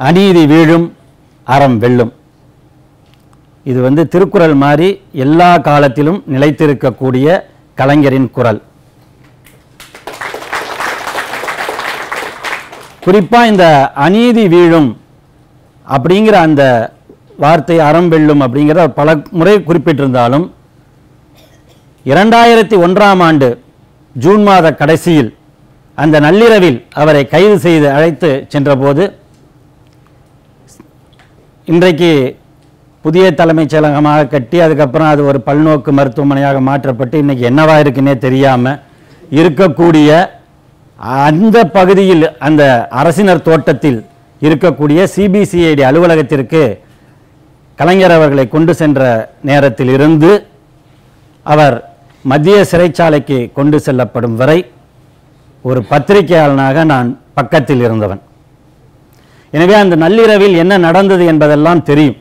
அநீதி வீழும் அறம் வெல்லும். இது வந்து திருக்குறள் மாதிரி எல்லா காலத்திலும் நிலைத்திருக்கக்கூடிய கலைஞரின் குரல் குறிப்பா இந்த அநீதி வீழும் அப்படிங்கிற அந்த வார்த்தை அறம் வெல்லும் அப்படிங்கிறத பல முறை குறிப்பிட்டிருந்தாலும் இரண்டாயிரத்தி ஒன்றாம் ஆண்டு ஜூன் மாத கடைசியில் அந்த நள்ளிரவில் அவரை கைது செய்து அழைத்து சென்றபோது இன்றைக்கு புதிய தலைமைச் செயலகமாக கட்டி அதுக்கப்புறம் அது ஒரு பல்நோக்கு மருத்துவமனையாக மாற்றப்பட்டு இன்றைக்கி என்னவா இருக்குன்னே தெரியாமல் இருக்கக்கூடிய அந்த பகுதியில் அந்த அரசினர் தோட்டத்தில் இருக்கக்கூடிய சிபிசிஐடி அலுவலகத்திற்கு கலைஞர் அவர்களை கொண்டு சென்ற நேரத்தில் இருந்து அவர் மத்திய சிறைச்சாலைக்கு கொண்டு செல்லப்படும் வரை ஒரு பத்திரிகையாளனாக நான் பக்கத்தில் இருந்தவன். எனவே அந்த நள்ளிரவில் என்ன நடந்தது என்பதெல்லாம் தெரியும்.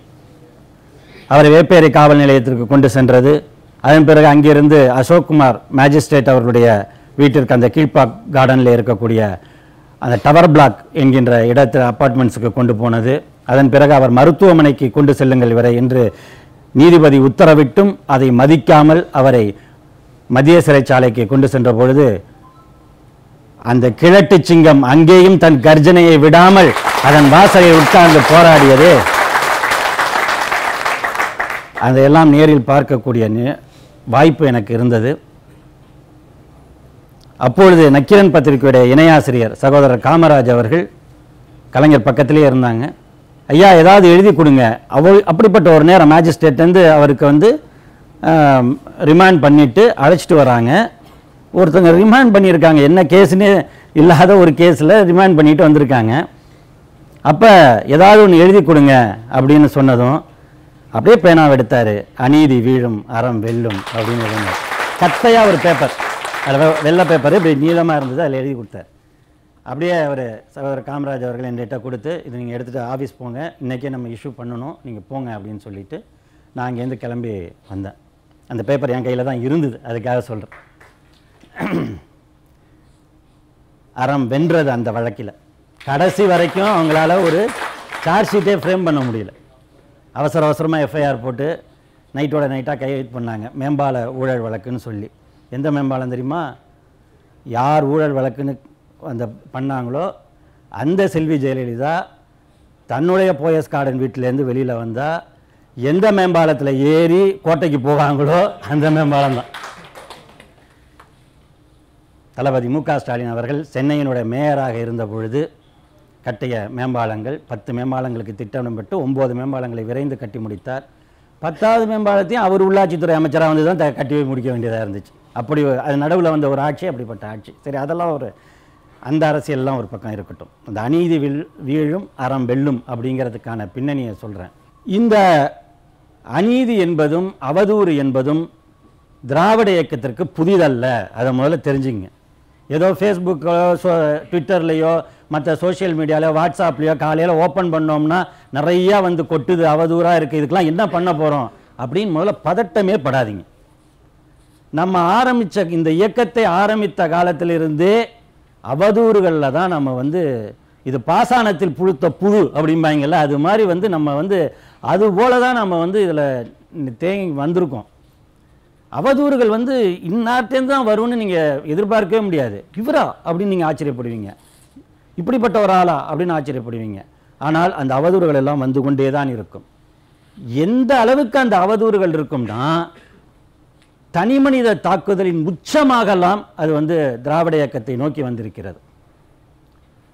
அவரை வேப்பேரி காவல் நிலையத்திற்கு கொண்டு சென்றது. அதன் பிறகு அங்கிருந்து அசோக்குமார் மேஜிஸ்ட்ரேட் அவர்களுடைய வீட்டிற்கு அந்த கீழ்பாக் கார்டனில் இருக்கக்கூடிய அந்த டவர் பிளாக் என்கின்ற இடத்தில் அப்பார்ட்மெண்ட்ஸுக்கு கொண்டு போனது. அதன் பிறகு அவர் மருத்துவமனைக்கு கொண்டு செல்லுங்கள் இவரை என்று நீதிபதி உத்தரவிட்டும் அதை மதிக்காமல் அவரை மதிய சிறைச்சாலைக்கு கொண்டு சென்ற பொழுது அந்த கிழட்டு சிங்கம் அங்கேயும் தன் கர்ஜனையை விடாமல் அதன் வாசலை உட்கார்ந்து போராடியது. அதையெல்லாம் நேரில் பார்க்கக்கூடிய வாய்ப்பு எனக்கு இருந்தது. அப்பொழுது நக்கிரன் பத்திரிகையுடைய இணையாசிரியர் சகோதரர் காமராஜ் அவர்கள் கலைஞர் பக்கத்திலே இருந்தாங்க. ஐயா ஏதாவது எழுதி கொடுங்க. அவ அப்படிப்பட்ட ஒரு நேரம் மேஜிஸ்ட்ரேட் வந்து அவருக்கு வந்து ரிமாண்ட் பண்ணிட்டு அழைச்சிட்டு வராங்க. ஒருத்தங்க ரிமாண்ட் பண்ணியிருக்காங்க. என்ன கேஸ்னே இல்லாத ஒரு கேஸில் ரிமாண்ட் பண்ணிட்டு வந்திருக்காங்க. அப்போ ஏதாவது ஒன்று எழுதி கொடுங்க அப்படின்னு சொன்னதும் அப்படியே பேனாவை எடுத்தார். அநீதி வீழும் அறம் வெல்லும் அப்படின்னு எழுதினார். கத்தையாக ஒரு பேப்பர் அதில் வெள்ளை பேப்பர் இப்படி நீளமாக இருந்தது அதில் எழுதி கொடுத்தார். அப்படியே அவர் சகோதரர் காமராஜ் அவர்கள் என்கிட்ட கொடுத்து இது நீங்கள் எடுத்துகிட்டு ஆஃபீஸ் போங்க. இன்றைக்கே நம்ம இஷ்யூ பண்ணணும். நீங்கள் போங்க அப்படின்னு சொல்லிட்டு நான் அங்கேருந்து கிளம்பி வந்தேன். அந்த பேப்பர் என் கையில் தான் இருந்தது. அதுக்காக சொல்கிறேன் அறம் வென்றது அந்த வழக்கில். கடைசி வரைக்கும் அவங்களால ஒரு சார்ஜ் ஷீட்டே ஃப்ரேம் பண்ண முடியல. அவசர அவசரமாக எஃப்ஐஆர் போட்டு நைட்டோட நைட்டாக கையெழுத்து பண்ணாங்க. மேம்பால ஊழல் வழக்குன்னு சொல்லி. எந்த மேம்பாலம் தெரியுமா? யார் ஊழல் வழக்குன்னு அந்த பண்ணாங்களோ அந்த செல்வி ஜெயலலிதா தன்னுடைய போயஸ் கார்டன் வீட்டிலேருந்து வெளியில் வந்தால் எந்த மேம்பாலத்தில் ஏறி கோட்டைக்கு போவாங்களோ அந்த மேம்பாலம் தான். தளபதி மு ஸ்டாலின் அவர்கள் சென்னையினுடைய மேயராக இருந்த பொழுது கட்டிய மேம்பாலங்கள் பத்து மேம்பாலங்களுக்கு திட்டமிடப்பட்டு ஒம்பது மேம்பாலங்களை விரைந்து கட்டி முடித்தார். பத்தாவது மேம்பாலத்தையும் அவர் உள்ளாட்சித்துறை அமைச்சராக வந்து தான் கட்டி முடிக்க வேண்டியதாக இருந்துச்சு. அப்படி அது நடுவில் வந்த ஒரு ஆட்சி அப்படிப்பட்ட ஆட்சி. சரி அதெல்லாம் ஒரு அந்த அரசியல்லாம் ஒரு பக்கம் இருக்கட்டும். அந்த அநீதி வில் வீழும் அறம் வெல்லும் அப்படிங்கிறதுக்கான பின்னணியை சொல்கிறேன் இந்த அநீதி என்பதும் அவதூறு என்பதும் திராவிட இயக்கத்திற்கு புதிதல்ல. அதை முதல்ல தெரிஞ்சுங்க. ஏதோ ஃபேஸ்புக்கோ சோ ட்விட்டர்லேயோ மற்ற சோஷியல் மீடியாலையோ வாட்ஸ்அப்லேயோ காலையில் ஓப்பன் பண்ணோம்னா நிறையா வந்து கொட்டுது அவதூறாக இருக்குது இதுக்கெலாம் என்ன பண்ண போகிறோம் அப்படின்னு முதல்ல பதட்டமே படாதீங்க. நம்ம ஆரம்பித்த இந்த இயக்கத்தை ஆரம்பித்த காலத்திலிருந்தே அவதூறுகளில் தான் நம்ம வந்து இது பாசானத்தில் புழுத்த புழு அப்படிம்பாங்கல்ல அது மாதிரி வந்து நம்ம வந்து அது போல தான் நம்ம வந்து இதில் தேங்கி வந்திருக்கோம். அவதூறுகள் வந்து இன்னார்ட்டேருந்து தான் வரும்னு நீங்கள் எதிர்பார்க்கவே முடியாது. இவரா அப்படின்னு நீங்கள் ஆச்சரியப்படுவீங்க. இப்படிப்பட்ட ஒரு ஆளா அப்படின்னு ஆச்சரியப்படுவீங்க. ஆனால் அந்த அவதூறுகள் எல்லாம் வந்து கொண்டே தான் இருக்கும். எந்த அளவுக்கு அந்த அவதூறுகள் இருக்கும்னா தனி மனித தாக்குதலின் உச்சமாகலாம் அது வந்து திராவிட இயக்கத்தை நோக்கி வந்திருக்கிறது.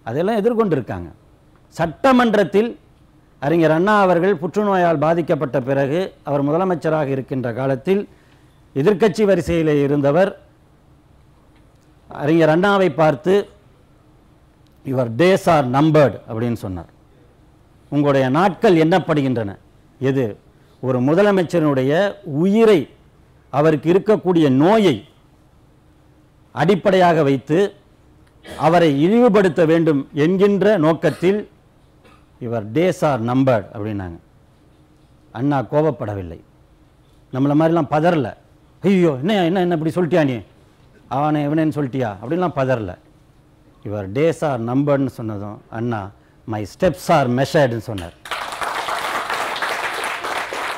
அதெல்லாம் எதிர்கொண்டிருக்காங்க. சட்டமன்றத்தில் அறிஞர் அண்ணா அவர்கள் புற்றுநோயால் பாதிக்கப்பட்ட பிறகு அவர் முதலமைச்சராக இருக்கின்ற காலத்தில் எதிர்க்கட்சி வரிசையில் இருந்தவர் அறிஞர் அண்ணாவை பார்த்து யுவர் டேஸ் ஆர் நம்பர்டு அப்படின்னு சொன்னார். உங்களுடைய நாட்கள் எண்ணப்படுகின்றன. எது? ஒரு முதலமைச்சரினுடைய உயிரை அவருக்கு இருக்கக்கூடிய நோயை அடிப்படையாக வைத்து அவரை இழிவுபடுத்த வேண்டும் என்கின்ற நோக்கத்தில் இவர் டேஸ் ஆர் நம்பர்டு அப்படின்னாங்க. அண்ணா கோபப்படவில்லை. நம்மளை மாதிரிலாம் பதறல. ஐயோ என்ன என்ன என்ன இப்படி சொல்லிட்டியா நீ? அவனை இவனேன்னு சொல்லிட்டியா? அப்படின்லாம் பதறல. இவர் டேஸ் ஆர் நம்பர்னு சொன்னதும் அண்ணா மை ஸ்டெப்ஸ் ஆர் மெஷர்டுன்னு சொன்னார்.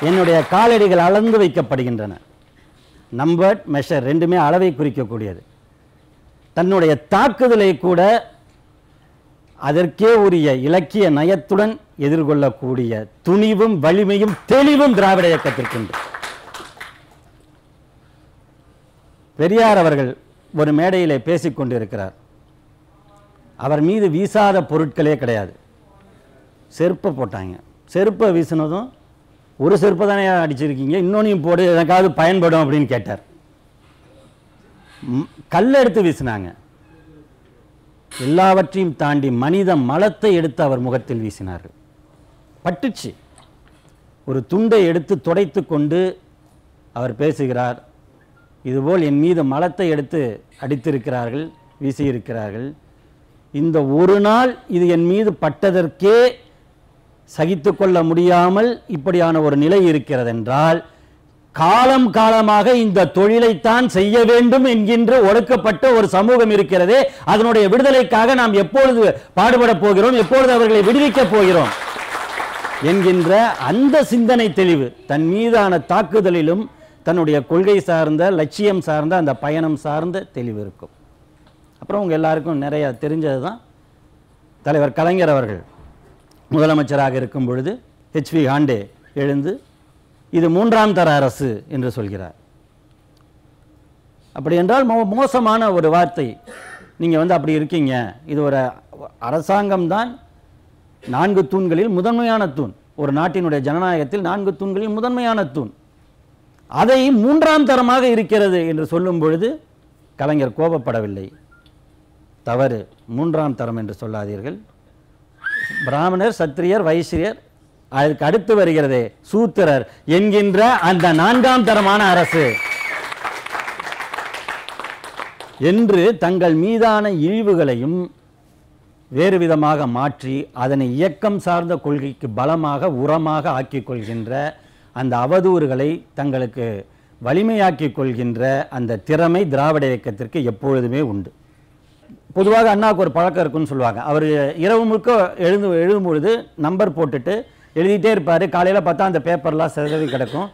என்னுடைய காலடிகள் அளந்து வைக்கப்படுகின்றன. நம்பர்ட் மெஷர் ரெண்டுமே அளவை குறிக்கக்கூடியது. தன்னுடைய தாக்குதலை கூட அதற்கே உரிய இலக்கிய நயத்துடன் எதிர்கொள்ளக்கூடிய துணிவும் வலிமையும் தெளிவும் திராவிட இயக்கத்திற்குண்டு பெரியார் அவர்கள் ஒரு மேடையிலே பேசிக்கொண்டிருக்கிறார் அவர் மீது வீசாத பொருட்களே கிடையாது. செருப்பை போட்டாங்க. செருப்பை வீசினதும் ஒரு செருப்பை தானே அடிச்சிருக்கீங்க? இன்னொன்றையும் போடு எனக்காவது பயன்படும் அப்படின்னு கேட்டார். கல் கல்லை எடுத்து வீசினாங்க. எல்லாவற்றையும் தாண்டி மனித மலத்தை எடுத்து அவர் முகத்தில் வீசினார்கள். பட்டுச்சு. ஒரு துண்டை எடுத்து துடைத்து கொண்டு அவர் பேசுகிறார் இதுபோல் என் மீது மலத்தை எடுத்து அடித்திருக்கிறார்கள் வீசியிருக்கிறார்கள். இந்த ஒரு நாள் இது என் மீது பட்டதற்கே சகித்து கொள்ள முடியாமல் இப்படியான ஒரு நிலை இருக்கிறதென்றால் காலம் காலமாக இந்த தொழிலைத்தான் செய்ய வேண்டும் என்கின்ற ஒடுக்கப்பட்ட ஒரு சமூகம் இருக்கிறதே அதனுடைய விடுதலைக்காக நாம் எப்பொழுது பாடுபட போகிறோம் எப்பொழுது அவர்களை விடுவிக்கப் போகிறோம்? என்கின்ற அந்த சிந்தனை தெளிவு தன் மீதான தாக்குதலிலும் தன்னுடைய கொள்கை சார்ந்த லட்சியம் சார்ந்த அந்த பயணம் சார்ந்த தெளிவு இருக்கும். அப்புறம் உங்க எல்லாருக்கும் நிறைய தெரிஞ்சது தான் தலைவர் கலைஞர் அவர்கள். முதலமைச்சராக இருக்கும் பொழுது ஹெச்வி ஹாண்டே எழுந்து இது மூன்றாம் தர அரசு என்று சொல்கிறார். அப்படி என்றால் மோ மோசமான ஒரு வார்த்தை. நீங்கள் வந்து அப்படி இருக்கீங்க. இது ஒரு அரசாங்கம் தான். நான்கு தூண்களில் முதன்மையான தூண். ஒரு நாட்டினுடைய ஜனநாயகத்தில் நான்கு தூண்களில் முதன்மையான தூண். அதை மூன்றாம் தரமாக இருக்கிறது என்று சொல்லும் பொழுது கலைஞர் கோபப்படவில்லை. தவறு மூன்றாம் தரம் என்று சொல்லாதீர்கள். பிராமணர் சத்திரியர் வைசியர் அதுக்கு அடுத்து வருகிறது சூத்திரர் என்கின்ற அந்த நான்காம் தரமான அரசு. என்று தங்கள் மீதான இழிவுகளையும் வேறு விதமாக மாற்றி அதனை இயக்கம் சார்ந்த கொள்கைக்கு பலமாக உரமாக ஆக்கிக் கொள்கின்ற அந்த அவதூறுகளை தங்களுக்கு வலிமையாக்கிக் கொள்கின்ற அந்த திறமை திராவிட இயக்கத்திற்கு எப்பொழுதுமே உண்டு. பொதுவாக அண்ணாவுக்கு ஒரு பழக்கம் இருக்குன்னு சொல்லுவாங்க. அவர் இரவு முழுக்க எழுந்து எழுதும் பொழுது நம்பர் போட்டுட்டு எழுதிட்டே இருப்பார். காலையில் பார்த்தா அந்த பேப்பர்லாம் சிதறி கிடக்கும்.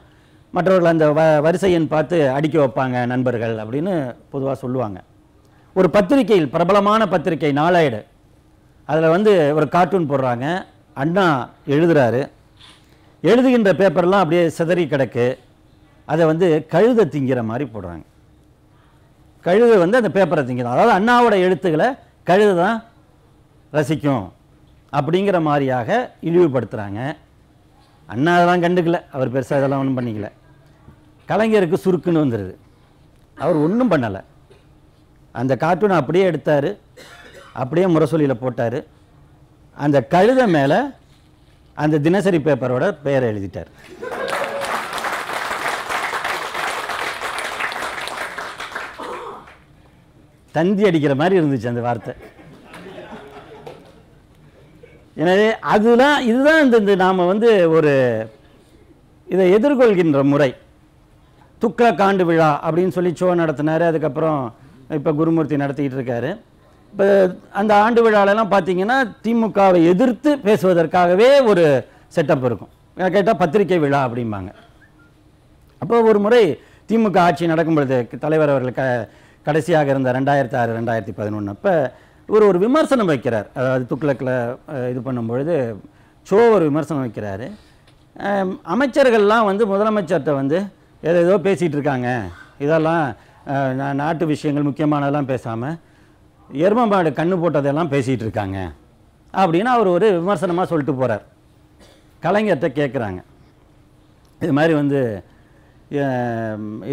மற்றவர்கள் அந்த வ வரிசை எண் பார்த்து அடிக்க வைப்பாங்க நண்பர்கள் அப்படின்னு பொதுவாக சொல்லுவாங்க. ஒரு பத்திரிகையில் பிரபலமான பத்திரிகை நாளாயிடு அதில் வந்து ஒரு கார்ட்டூன் போடுறாங்க. அண்ணா எழுதுறாரு. எழுதுகின்ற பேப்பர்லாம் அப்படியே சிதறி கிடக்கு. அதை வந்து கழுதை திங்கிற மாதிரி போடுறாங்க. கழுத வந்து அந்த பேப்பரை திங்கும் அதாவது அண்ணாவோட எழுத்துக்களை கழுத தான் ரசிக்கும் அப்படிங்கிற மாதிரியாக இழிவுபடுத்துகிறாங்க அண்ணா அதெல்லாம் கண்டுக்கல. அவர் பெருசாக இதெல்லாம் ஒன்றும் பண்ணிக்கல. கலைஞருக்கு சுருக்குன்னு வந்துடுது அவர் ஒன்றும் பண்ணலை. அந்த கார்ட்டூனை அப்படியே எடுத்தார். அப்படியே முரசொலியில் போட்டார். அந்த கழுத மேலே அந்த தினசரி பேப்பரோட பெயரை எழுதிட்டார். தந்தி அடிக்கிற மாதிரி இருந்துச்சு அந்த வார்த்தை. எனவே அதுதான் இதுதான் இந்த நாம் வந்து ஒரு இதை எதிர்கொள்கின்ற முறை. துக்க காண்டு விழா அப்படின்னு சொல்லி ஷோ நடத்தினார். அதுக்கப்புறம் இப்போ குருமூர்த்தி நடத்திக்கிட்டு இருக்காரு. இப்போ அந்த ஆண்டு விழாலெல்லாம் பார்த்தீங்கன்னா திமுகவை எதிர்த்து பேசுவதற்காகவே ஒரு செட்டப் இருக்கும். கேட்டால் பத்திரிகை விழா அப்படிம்பாங்க. அப்போ ஒரு முறை திமுக ஆட்சி நடக்கும் பொழுது தலைவர் அவர்கள் க கடைசியாக இருந்த ரெண்டாயிரத்தி ஆறு ரெண்டாயிரத்தி பதினொன்று அப்போ இவர் ஒரு விமர்சனம் வைக்கிறார். அதாவது துக்ளக்கில் இது பண்ணும்பொழுது சோ ஒரு விமர்சனம் வைக்கிறாரு. அமைச்சர்கள்லாம் வந்து முதலமைச்சர்கிட்ட வந்து ஏதோ ஏதோ பேசிகிட்டு இருக்காங்க. இதெல்லாம் நாட்டு விஷயங்கள் முக்கியமானதெல்லாம் பேசாமல் எருமமாடு கண்ணு போட்டதெல்லாம் பேசிகிட்டு இருக்காங்க அப்படின்னு அவர் ஒரு விமர்சனமாக சொல்லிட்டு போகிறார் கலைஞர்கிட்ட கேட்குறாங்க இது மாதிரி வந்து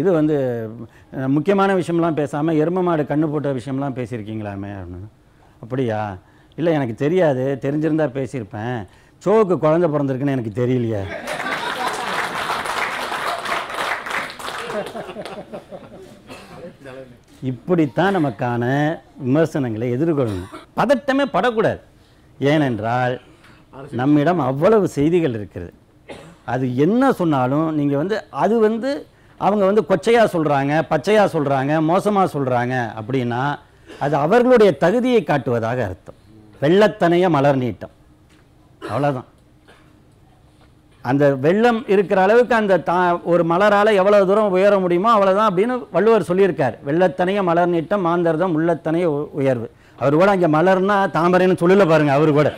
இது வந்து முக்கியமான விஷயம்லாம் பேசாமல் எரும மாடு கண்ணு போட்ட விஷயம்லாம் பேசியிருக்கீங்களாமே அப்படின்னு. அப்படியா? இல்லை எனக்கு தெரியாது. தெரிஞ்சிருந்தா பேசியிருப்பேன். சோவுக்கு குழந்த பிறந்திருக்குன்னு எனக்கு தெரியலையே. இப்படித்தான் நமக்கான விமர்சனங்களை எதிர்கொள்ளணும். பதட்டமே படக்கூடாது. ஏனென்றால் நம்மிடம் அவ்வளவு செய்திகள் இருக்கிறது அது என்ன சொன்னாலும் நீங்கள் வந்து அது வந்து அவங்க வந்து கொச்சையாக சொல்கிறாங்க பச்சையாக சொல்கிறாங்க மோசமாக சொல்கிறாங்க அப்படின்னா அது அவர்களுடைய தகுதியை காட்டுவதாக அர்த்தம். வெள்ளத்தனைய மலர் நீட்டம். அவ்வளோதான் அந்த வெள்ளம் இருக்கிற அளவுக்கு அந்த தா ஒரு மலரால் எவ்வளோ தூரம் உயர முடியுமோ அவ்வளோதான் அப்படின்னு வள்ளுவர் சொல்லியிருக்கார். வெள்ளத்தனைய மலர் நீட்டம் மாந்தர்தம் உள்ளத்தனைய உயர்வு. அவர் கூட அங்கே மலர்னா தாமரைன்னு சொல்லல பாருங்க அவர் கூட.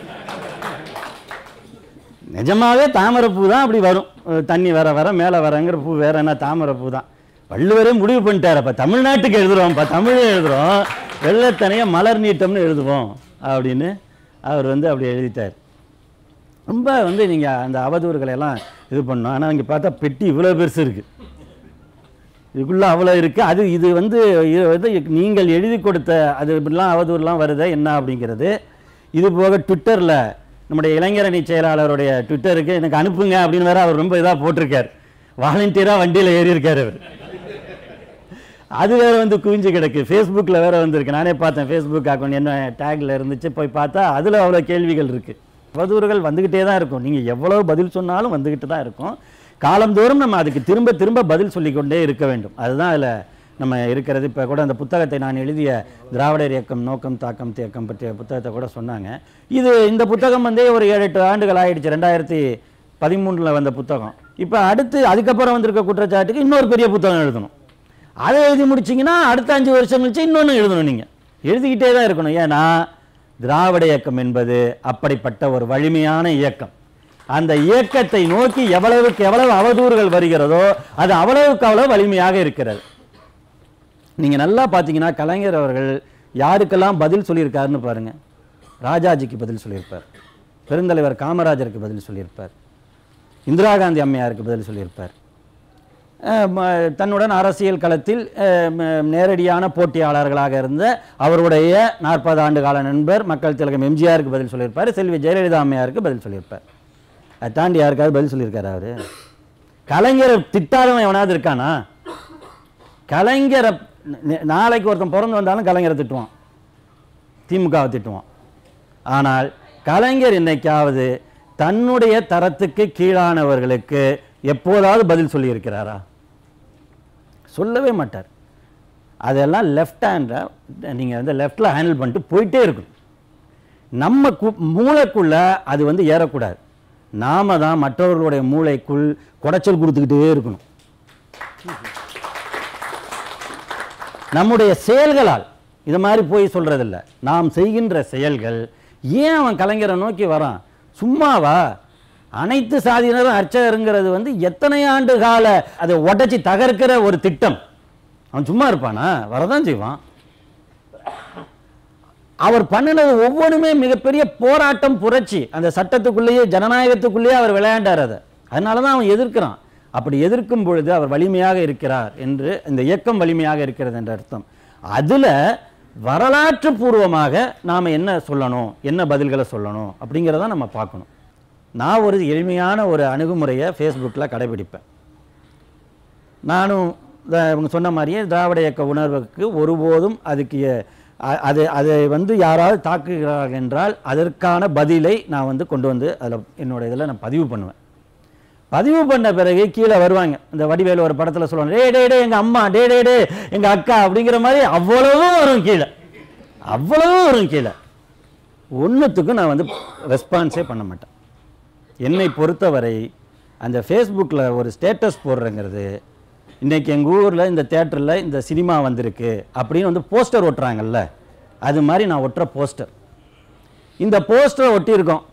நிஜமாவே தாமரை பூ தான் அப்படி வரும். தண்ணி வர வர மேலே வரங்கிற பூ வேற என்ன தாமரை பூ தான். வள்ளுவரே முடிவு பண்ணிட்டார் அப்போ தமிழ்நாட்டுக்கு எழுதுறோம்ப்பா தமிழே எழுதுறோம். வெள்ளத்தனைய மலர் நீட்டம்னு எழுதுவோம் அப்படின்னு அவர் வந்து அப்படி எழுதிட்டார். ரொம்ப வந்து நீங்கள் அந்த அவதூறுகளை எல்லாம் இது பண்ணோம் ஆனால் இங்கே பார்த்தா பெட்டி இவ்வளோ பெருசு இருக்குது இதுக்குள்ளே அவ்வளோ இருக்குது அது இது வந்து இது வந்து நீங்கள் எழுதி கொடுத்த அது இப்படிலாம் அவதூறுலாம் வருதே என்ன அப்படிங்கிறது. இது போக ட்விட்டரில் நம்முடைய இளைஞரணி செயலாளருடைய ட்விட்டருக்கு எனக்கு அனுப்புங்க அப்படின்னு வேறு அவர் ரொம்ப இதாக போட்டிருக்கார். வாலண்டியராக வண்டியில் ஏறியிருக்கார் அவர். அது வேறு வந்து குவிஞ்சு கிடக்கு. ஃபேஸ்புக்கில் வேறு வந்திருக்கு. நானே பார்த்தேன் ஃபேஸ்புக் அக்கௌண்ட் என்ன டேக்கில் இருந்துச்சு. போய் பார்த்தா அதில் அவ்வளோ கேள்விகள் இருக்குது அவதூறுகள் வந்துக்கிட்டே தான் இருக்கும். நீங்கள் எவ்வளோ பதில் சொன்னாலும் வந்துக்கிட்டு தான் இருக்கும். காலந்தோறும் நம்ம அதுக்கு திரும்ப திரும்ப பதில் சொல்லிக்கொண்டே இருக்க வேண்டும். அதுதான் அதில் நம்ம இருக்கிறது. இப்போ கூட அந்த புத்தகத்தை நான் எழுதிய திராவிடர் இயக்கம் நோக்கம் தாக்கம் தேக்கம் பற்றிய புத்தகத்தை கூட சொன்னாங்க. இது இந்த புத்தகம் வந்து ஒரு ஏழு எட்டு ஆண்டுகள் ஆயிடுச்சு. ரெண்டாயிரத்தி பதிமூணில் வந்த புத்தகம். இப்போ அடுத்து அதுக்கப்புறம் வந்திருக்க குற்றச்சாட்டுக்கு இன்னொரு பெரிய புத்தகம் எழுதணும். அதை எழுதி முடிச்சிங்கன்னா அடுத்த அஞ்சு வருஷம் கழிச்சு இன்னொன்று எழுதணும் நீங்கள் எழுதிக்கிட்டே தான் இருக்கணும். ஏன்னா திராவிட இயக்கம் என்பது அப்படிப்பட்ட ஒரு வலிமையான இயக்கம். அந்த இயக்கத்தை நோக்கி எவ்வளவுக்கு எவ்வளவு அவதூறுகள் வருகிறதோ அது அவ்வளவுக்கு அவ்வளவு வலிமையாக இருக்கிறது. நீங்கள் நல்லா பார்த்தீங்கன்னா கலைஞர் அவர்கள் யாருக்கெல்லாம் பதில் சொல்லியிருக்காருன்னு பாருங்கள் ராஜாஜிக்கு பதில் சொல்லியிருப்பார். பெருந்தலைவர் காமராஜருக்கு பதில் சொல்லியிருப்பார். இந்திரா காந்தி அம்மையாருக்கு பதில் சொல்லியிருப்பார். தன்னுடன் அரசியல் களத்தில் நேரடியான போட்டியாளர்களாக இருந்த அவருடைய நாற்பது ஆண்டு கால நண்பர் மக்கள் திலகம் எம்ஜிஆருக்கு பதில் சொல்லியிருப்பார் செல்வி ஜெயலலிதா அம்மையாருக்கு பதில் சொல்லியிருப்பார். அதை தாண்டி யாருக்காவது பதில் சொல்லியிருக்காரு அவர்? கலைஞரை திட்டாதவன் எவனாவது இருக்கானா? கலைஞரை நாளைக்கு ஒருத்தன் பிறந்து வந்தாலும் கலைஞரை திட்டுவான். திமுகவை திட்டுவான். ஆனால் கலைஞர் இன்னைக்காவது தன்னுடைய தரத்துக்கு கீழானவர்களுக்கு எப்போதாவது பதில் சொல்லியிருக்கிறாரா? சொல்லவே மாட்டார். அதெல்லாம் லெஃப்ட் ஹேண்டில் நீங்கள் வந்து லெஃப்டில் ஹேண்டில் பண்ணிட்டு போயிட்டே இருக்கணும். நம்ம கு மூளைக்குள்ள அது வந்து ஏறக்கூடாது. நாம தான் மற்றவர்களுடைய மூளைக்குள் குடைச்சல் கொடுத்துக்கிட்டே இருக்கணும். நம்முடைய செயல்களால் இது மாதிரி போய் சொல்கிறதில்ல நாம் செய்கின்ற செயல்கள் ஏன் அவன் கலைஞரை நோக்கி வரான்? சும்மாவா? அனைத்து சாதியினரும் அர்ச்சகருங்கிறது வந்து எத்தனை ஆண்டு கால அதை உடைச்சி தகர்க்கிற ஒரு திட்டம். அவன் சும்மா இருப்பானா? வரதான் செய்வான். அவர் பண்ணினது ஒவ்வொன்றுமே மிகப்பெரிய போராட்டம் புரட்சி. அந்த சட்டத்துக்குள்ளேயே ஜனநாயகத்துக்குள்ளேயே அவர் விளையாண்டார் அதை. அதனால தான் அவன் எதிர்க்கிறான். அப்படி எதிர்க்கும் பொழுது அவர் வலிமையாக இருக்கிறார் என்று இந்த இயக்கம் வலிமையாக இருக்கிறது என்ற அர்த்தம். அதில் வரலாற்று பூர்வமாக நாம் என்ன சொல்லணும்? என்ன பதில்களை சொல்லணும்? அப்படிங்கிறத நம்ம பார்க்கணும். நான் ஒரு எளிமையான ஒரு அணுகுமுறையை ஃபேஸ்புக்கில் கடைபிடிப்பேன். நானும் த- இவங்க சொன்ன மாதிரியே திராவிட இயக்க உணர்வுக்கு ஒருபோதும் அதுக்கு அது அதை வந்து யாராவது தாக்குகிறார்கள் என்றால் அதற்கான பதிலை நான் வந்து கொண்டு வந்து அதில் என்னோட இதில் நான் பதிவு பண்ணுவேன். பதிவு பண்ண பிறகு கீழே வருவாங்க. இந்த வடிவேலு ஒரு படத்தில் சொல்லுவாங்க டே டே டே எங்கள் அம்மா டே டே டே எங்கள் அக்கா அப்படிங்கிற மாதிரி அவ்வளவும் வரும் கீழே. அவ்வளவும் வரும் கீழே. ஒன்றுத்துக்கும் நான் வந்து ரெஸ்பான்ஸே பண்ண மாட்டேன். என்னை பொறுத்தவரை அந்த ஃபேஸ்புக்கில் ஒரு ஸ்டேட்டஸ் போடுறேங்கிறது இன்றைக்கி எங்கள் ஊரில் இந்த தேட்டரில் இந்த சினிமா வந்திருக்கு அப்படின்னு வந்து போஸ்டர் ஒட்டுறாங்கல்ல அது மாதிரி நான் ஒட்டுற போஸ்டர் இந்த போஸ்டரை ஒட்டியிருக்கோம்.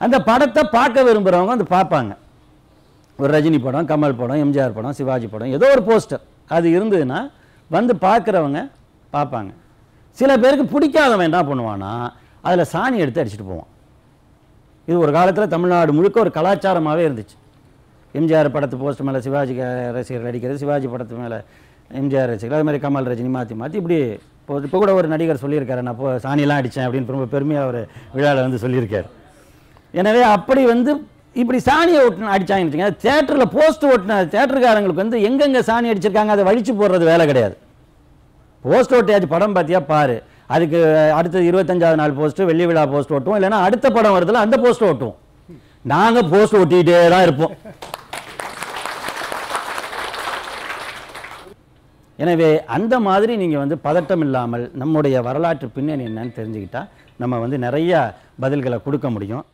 அந்த படத்தை பார்க்க விரும்புகிறவங்க வந்து பார்ப்பாங்க. ஒரு ரஜினி படம் கமல் படம் எம்ஜிஆர் படம் சிவாஜி படம் ஏதோ ஒரு போஸ்டர் அது இருந்ததுன்னா வந்து பார்க்குறவங்க பார்ப்பாங்க. சில பேருக்கு பிடிக்காதவன் என்ன பண்ணுவான்னா அதில் சாணி எடுத்து அடிச்சுட்டு போவான். இது ஒரு காலத்தில் தமிழ்நாடு முழுக்க ஒரு கலாச்சாரமாகவே இருந்துச்சு. எம்ஜிஆர் படத்து போஸ்ட் மேலே சிவாஜி ரசிகர்கள் அடிக்கிறது சிவாஜி படத்து மேலே எம்ஜிஆர் ரசிகர்கள் அது மாதிரி கமல் ரஜினி மாற்றி மாற்றி இப்படி இப்போ இப்போ கூட ஒரு நடிகர் சொல்லியிருக்காரு நான் இப்போ சாணியெல்லாம் அடித்தேன் அப்படின்னு ரொம்ப பெருமையாக ஒரு விழாவில் வந்து சொல்லியிருக்கார். எனவே அப்படி வந்து இப்படி சாணியை ஒட்டின அடிச்சாங்கன்னு வச்சுக்கோங்க தேட்டரில் போஸ்ட் ஓட்டின தேட்டருக்காரங்களுக்கு வந்து எங்கெங்கே சாணி அடிச்சிருக்காங்க அதை வழித்து போடுறது வேலை கிடையாது. போஸ்ட் ஓட்டையாச்சு படம் பார்த்தியா பாரு. அதுக்கு அடுத்த இருபத்தஞ்சாவது நாள் போஸ்ட் வெள்ளி விழா போஸ்ட் ஓட்டுவோம். இல்லைன்னா அடுத்த படம் வருதுல அந்த போஸ்ட் ஓட்டுவோம். நாங்கள் போஸ்ட் ஓட்டிகிட்டே தான் இருப்போம். எனவே அந்த மாதிரி நீங்கள் வந்து பதட்டம் இல்லாமல் நம்முடைய வரலாற்று பின்னணி என்னன்னு தெரிஞ்சுக்கிட்டால் நம்ம வந்து நிறைய பதில்களை கொடுக்க முடியும்.